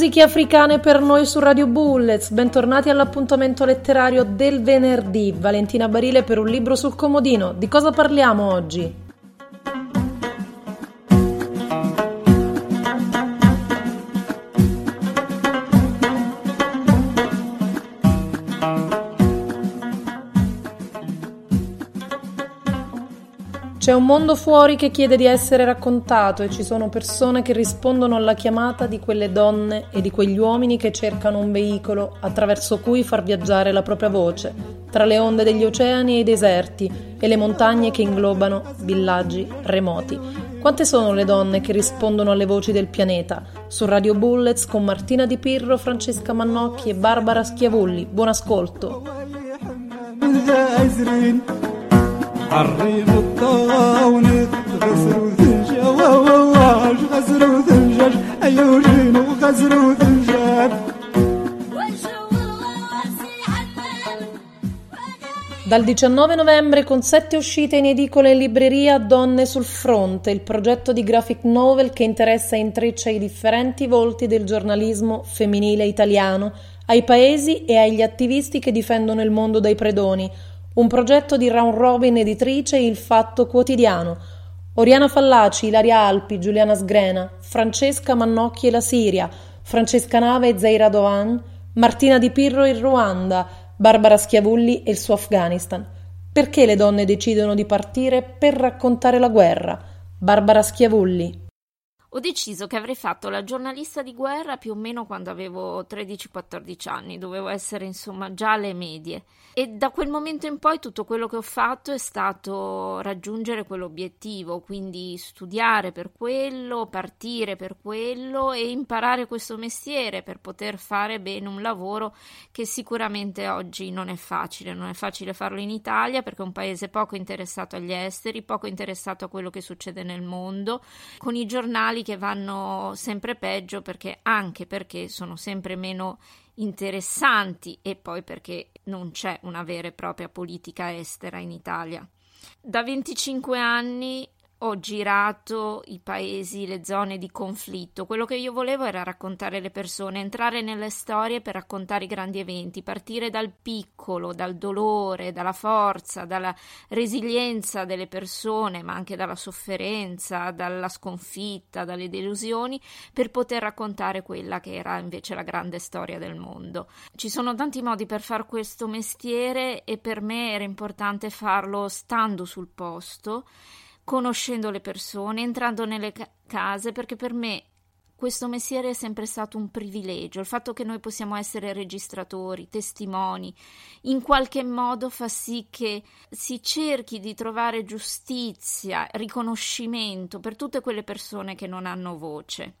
Musiche africane per noi su Radio Bullets, bentornati all'appuntamento letterario del venerdì. Valentina Barile per un libro sul comodino. Di cosa parliamo oggi? Un mondo fuori che chiede di essere raccontato e ci sono persone che rispondono alla chiamata di quelle donne e di quegli uomini che cercano un veicolo attraverso cui far viaggiare la propria voce, tra le onde degli oceani e i deserti e le montagne che inglobano villaggi remoti. Quante sono le donne che rispondono alle voci del pianeta? Su Radio Bullets con Martina Di Pirro, Francesca Mannocchi e Barbara Schiavulli. Buon ascolto. حريم الطاون غزر وثنجا واش غزر وثنجاج ايوجين وغزر وثنجاج Dal 19 novembre con sette uscite in edicola e libreria Donne sul fronte, il progetto di graphic novel che interessa e intreccia i differenti volti del giornalismo femminile italiano, ai paesi e agli attivisti che difendono il mondo dai predoni, un progetto di Round Robin editrice Il Fatto Quotidiano. Oriana Fallaci, Ilaria Alpi, Giuliana Sgrena, Francesca Mannocchi e la Siria, Francesca Nave e Zaira Doan, Martina Di Pirro il Ruanda, Barbara Schiavulli e il suo Afghanistan. Perché le donne decidono di partire per raccontare la guerra? Barbara Schiavulli. Ho deciso che avrei fatto la giornalista di guerra più o meno quando avevo 13-14 anni, dovevo essere insomma già alle medie. E da quel momento in poi tutto quello che ho fatto è stato raggiungere quell'obiettivo, quindi studiare per quello, partire per quello e imparare questo mestiere per poter fare bene un lavoro che sicuramente oggi non è facile, non è facile farlo in Italia perché è un paese poco interessato agli esteri, poco interessato a quello che succede nel mondo, con i giornali mondiali che vanno sempre peggio perché anche perché sono sempre meno interessanti e poi perché non c'è una vera e propria politica estera in Italia. Da 25 anni ho girato i paesi, le zone di conflitto. Quello che io volevo era raccontare le persone, entrare nelle storie per raccontare i grandi eventi, partire dal piccolo, dal dolore, dalla forza, dalla resilienza delle persone, ma anche dalla sofferenza, dalla sconfitta, dalle delusioni, per poter raccontare quella che era invece la grande storia del mondo. Ci sono tanti modi per fare questo mestiere e per me era importante farlo stando sul posto conoscendo le persone, entrando nelle ca- case, perché per me questo mestiere è sempre stato un privilegio, il fatto che noi possiamo essere registratori, testimoni, in qualche modo fa sì che si cerchi di trovare giustizia, riconoscimento per tutte quelle persone che non hanno voce.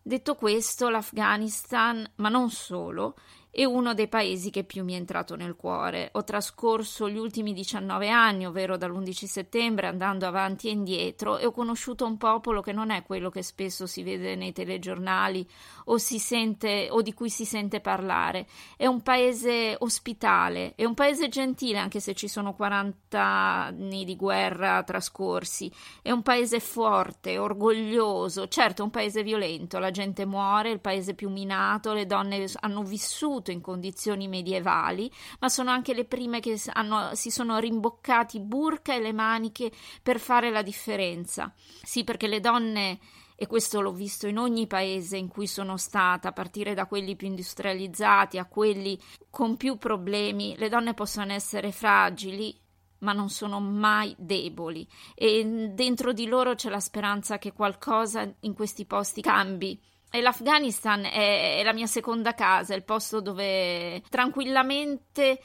Detto questo, l'Afghanistan, ma non solo, è uno dei paesi che più mi è entrato nel cuore. Ho trascorso gli ultimi 19 anni, ovvero dall'11 settembre, andando avanti e indietro e ho conosciuto un popolo che non è quello che spesso si vede nei telegiornali o, sente, o di cui si sente parlare. È un paese ospitale, è un paese gentile anche se ci sono 40 anni di guerra trascorsi. È un paese forte, orgoglioso, certo è un paese violento, la gente muore, è il paese più minato, le donne hanno vissuto vissuto in condizioni medievali, ma sono anche le prime che hanno, si sono rimboccati burca e le maniche per fare la differenza. Sì, perché le donne e questo l'ho visto in ogni paese in cui sono stata, a partire da quelli più industrializzati a quelli con più problemi, le donne possono essere fragili, ma non sono mai deboli e dentro di loro c'è la speranza che qualcosa in questi posti cambi. E l'Afghanistan è, è la mia seconda casa, è il posto dove tranquillamente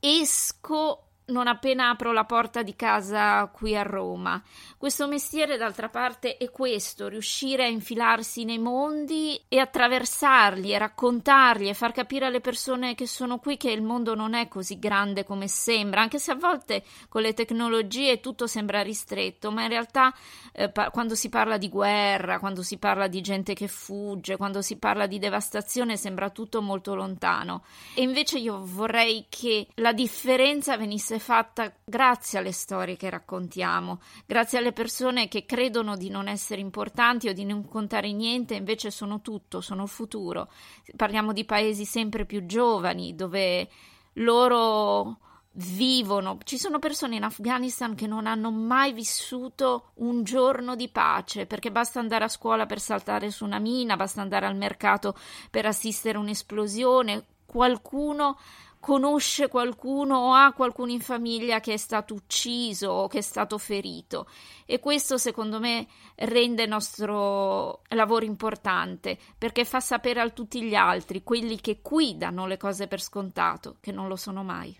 esco non appena apro la porta di casa qui a Roma. Questo mestiere, d'altra parte, è questo: riuscire a infilarsi nei mondi e attraversarli e raccontarli e far capire alle persone che sono qui che il mondo non è così grande come sembra, anche se a volte con le tecnologie tutto sembra ristretto, ma in realtà eh, pa- quando si parla di guerra, quando si parla di gente che fugge, quando si parla di devastazione, sembra tutto molto lontano. E invece io vorrei che la differenza venisse fosse fatta grazie alle storie che raccontiamo, grazie alle persone che credono di non essere importanti o di non contare niente, invece sono tutto, sono il futuro. Parliamo di paesi sempre più giovani dove loro vivono. Ci sono persone in Afghanistan che non hanno mai vissuto un giorno di pace perché basta andare a scuola per saltare su una mina, basta andare al mercato per assistere a un'esplosione. Qualcuno conosce qualcuno o ha qualcuno in famiglia che è stato ucciso o che è stato ferito e questo secondo me rende il nostro lavoro importante perché fa sapere a tutti gli altri, quelli che qui danno le cose per scontato, che non lo sono mai.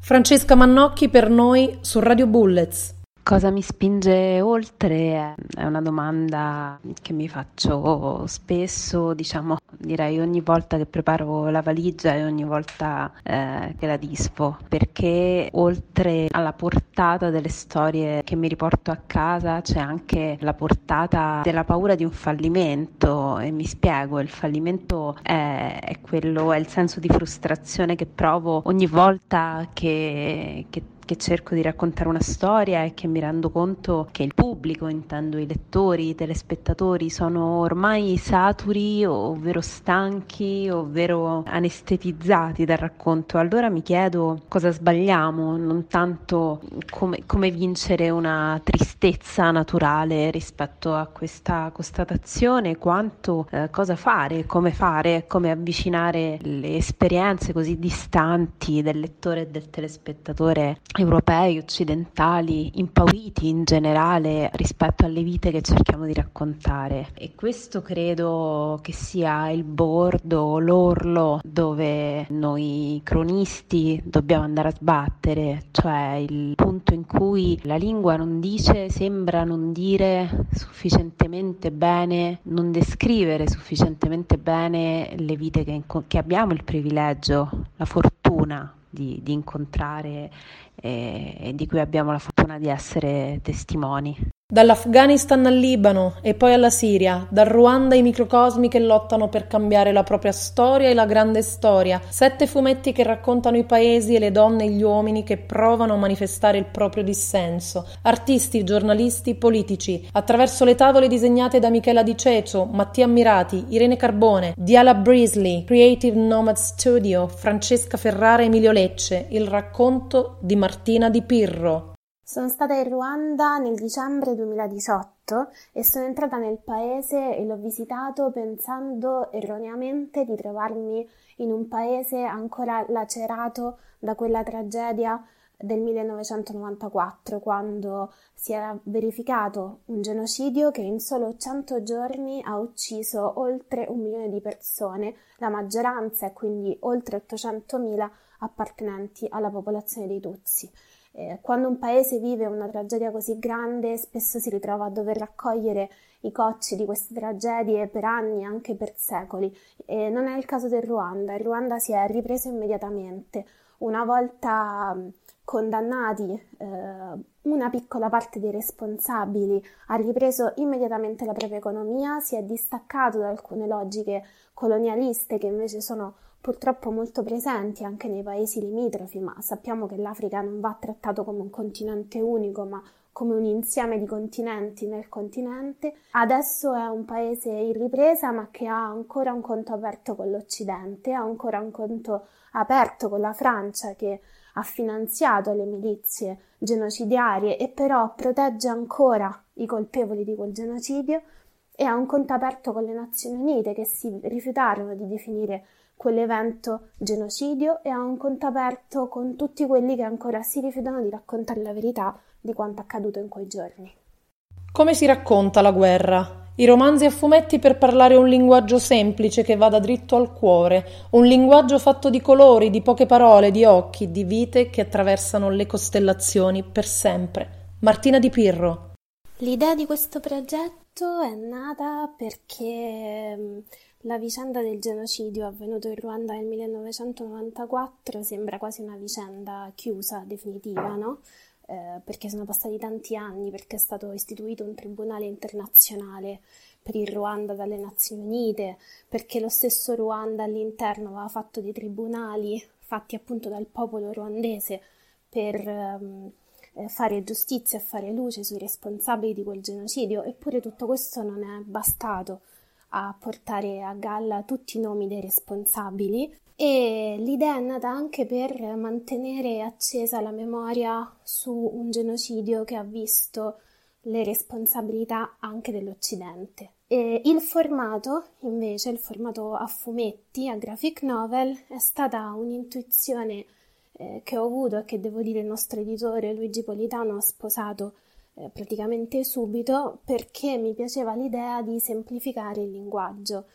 Francesca Mannocchi per noi su Radio Bullets. Cosa mi spinge oltre? È una domanda che mi faccio spesso, diciamo, direi ogni volta che preparo la valigia e ogni volta eh, che la dispo, perché oltre alla portata delle storie che mi riporto a casa c'è anche la portata della paura di un fallimento e mi spiego, il fallimento è, è quello, è il senso di frustrazione che provo ogni volta che, che che cerco di raccontare una storia e che mi rendo conto che il pubblico, intendo i lettori, i telespettatori, sono ormai saturi, ovvero stanchi, ovvero anestetizzati dal racconto. Allora mi chiedo cosa sbagliamo, non tanto come, come vincere una tristezza naturale rispetto a questa constatazione, quanto eh, cosa fare, come fare, come avvicinare le esperienze così distanti del lettore e del telespettatore europei, occidentali, impauriti in generale rispetto alle vite che cerchiamo di raccontare. E questo credo che sia il bordo, l'orlo dove noi cronisti dobbiamo andare a sbattere, cioè il punto in cui la lingua non dice, sembra non dire sufficientemente bene, non descrivere sufficientemente bene le vite che, che abbiamo il privilegio, la fortuna di, di incontrare e, e di cui abbiamo la fortuna di essere testimoni. Dall'Afghanistan al Libano e poi alla Siria, dal Ruanda ai microcosmi che lottano per cambiare la propria storia e la grande storia, sette fumetti che raccontano i paesi e le donne e gli uomini che provano a manifestare il proprio dissenso, artisti, giornalisti, politici, attraverso le tavole disegnate da Michela Di Cecio, Mattia Ammirati, Irene Carbone, Diala Breasley, Creative Nomad Studio, Francesca Ferrara e Emilio Lecce, il racconto di Martina Di Pirro. Sono stata in Ruanda nel dicembre 2018 e sono entrata nel paese e l'ho visitato pensando erroneamente di trovarmi in un paese ancora lacerato da quella tragedia del 1994, quando si era verificato un genocidio che in solo 100 giorni ha ucciso oltre un milione di persone, la maggioranza e quindi oltre 800.000 appartenenti alla popolazione dei Tutsi. Eh, quando un paese vive una tragedia così grande, spesso si ritrova a dover raccogliere i cocci di queste tragedie per anni, anche per secoli. E non è il caso del Ruanda. Il Ruanda si è ripreso immediatamente. Una volta condannati, eh, una piccola parte dei responsabili ha ripreso immediatamente la propria economia, si è distaccato da alcune logiche colonialiste che invece sono purtroppo molto presenti anche nei paesi limitrofi, ma sappiamo che l'Africa non va trattato come un continente unico, ma come un insieme di continenti nel continente. Adesso è un paese in ripresa, ma che ha ancora un conto aperto con l'Occidente, ha ancora un conto aperto con la Francia che ha finanziato le milizie genocidiarie e però protegge ancora i colpevoli di quel genocidio e ha un conto aperto con le Nazioni Unite che si rifiutarono di definire quell'evento genocidio e ha un conto aperto con tutti quelli che ancora si rifiutano di raccontare la verità di quanto accaduto in quei giorni. Come si racconta la guerra? I romanzi a fumetti per parlare un linguaggio semplice che vada dritto al cuore, un linguaggio fatto di colori, di poche parole, di occhi, di vite che attraversano le costellazioni per sempre. Martina Di Pirro. L'idea di questo progetto è nata perché la vicenda del genocidio avvenuto in Ruanda nel 1994 sembra quasi una vicenda chiusa, definitiva, no? eh, perché sono passati tanti anni, perché è stato istituito un tribunale internazionale per il Ruanda dalle Nazioni Unite, perché lo stesso Ruanda all'interno aveva fatto dei tribunali fatti appunto dal popolo ruandese per ehm, eh, fare giustizia e fare luce sui responsabili di quel genocidio, eppure tutto questo non è bastato a portare a galla tutti i nomi dei responsabili e l'idea è nata anche per mantenere accesa la memoria su un genocidio che ha visto le responsabilità anche dell'Occidente. E il formato, invece, il formato a fumetti, a graphic novel, è stata un'intuizione eh, che ho avuto e che devo dire il nostro editore Luigi Politano ha sposato eh, praticamente subito perché mi piaceva l'idea di semplificare il linguaggio.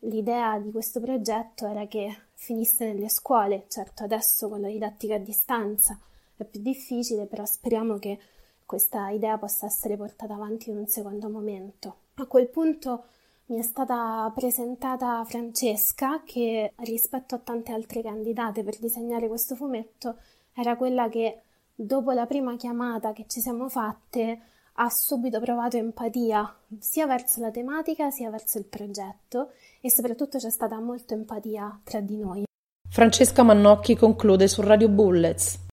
L'idea di questo progetto era che finisse nelle scuole, certo adesso con la didattica a distanza è più difficile, però speriamo che questa idea possa essere portata avanti in un secondo momento. A quel punto mi è stata presentata Francesca che rispetto a tante altre candidate per disegnare questo fumetto era quella che dopo la prima chiamata che ci siamo fatte ha subito provato empatia sia verso la tematica sia verso il progetto e soprattutto c'è stata molta empatia tra di noi. Francesca Mannocchi conclude su Radio Bullets.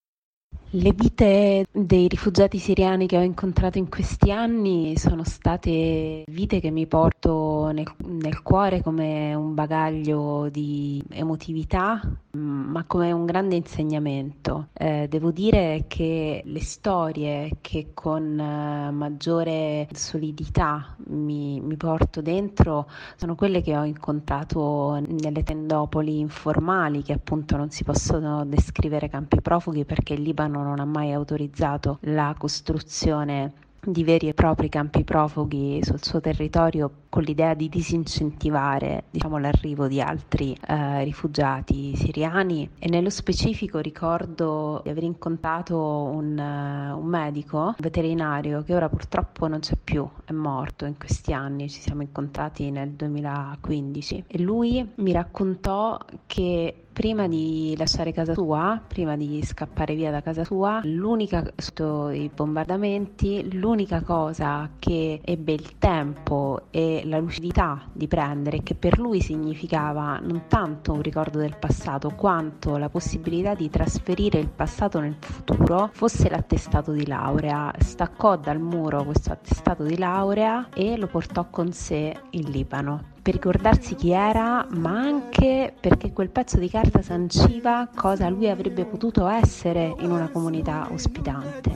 Le vite dei rifugiati siriani che ho incontrato in questi anni sono state vite che mi porto nel, nel cuore come un bagaglio di emotività, ma come un grande insegnamento. Eh, devo dire che le storie che con eh, maggiore solidità mi, mi, porto dentro sono quelle che ho incontrato nelle tendopoli informali che appunto non si possono descrivere campi profughi perché il Libano non ha mai autorizzato la costruzione di veri e propri campi profughi sul suo territorio con l'idea di disincentivare diciamo, l'arrivo di altri eh, rifugiati siriani. E nello specifico ricordo di aver incontrato un, uh, un, medico un veterinario che ora purtroppo non c'è più, è morto in questi anni, ci siamo incontrati nel 2015 e lui mi raccontò che prima di lasciare casa sua, prima di scappare via da casa sua, l'unica sotto i bombardamenti, l'unica cosa che ebbe il tempo e la lucidità di prendere, che per lui significava non tanto un ricordo del passato, quanto la possibilità di trasferire il passato nel futuro, fosse l'attestato di laurea. Staccò dal muro questo attestato di laurea e lo portò con sé in Libano per ricordarsi chi era, ma anche perché quel pezzo di carta sanciva cosa lui avrebbe potuto essere in una comunità ospitante.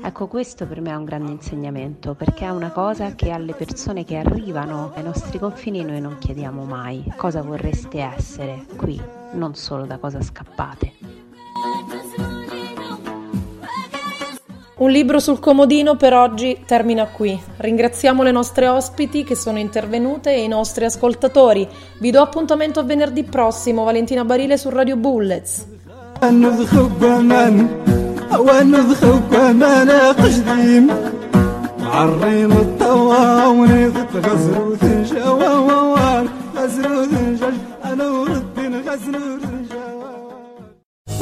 Ecco, questo per me è un grande insegnamento, perché è una cosa che alle persone che arrivano ai nostri confini noi non chiediamo mai. Cosa vorreste essere qui, non solo da cosa scappate. Un libro sul comodino per oggi termina qui. Ringraziamo le nostre ospiti che sono intervenute e i nostri ascoltatori. Vi do appuntamento a venerdì prossimo, Valentina Barile su Radio Bullets.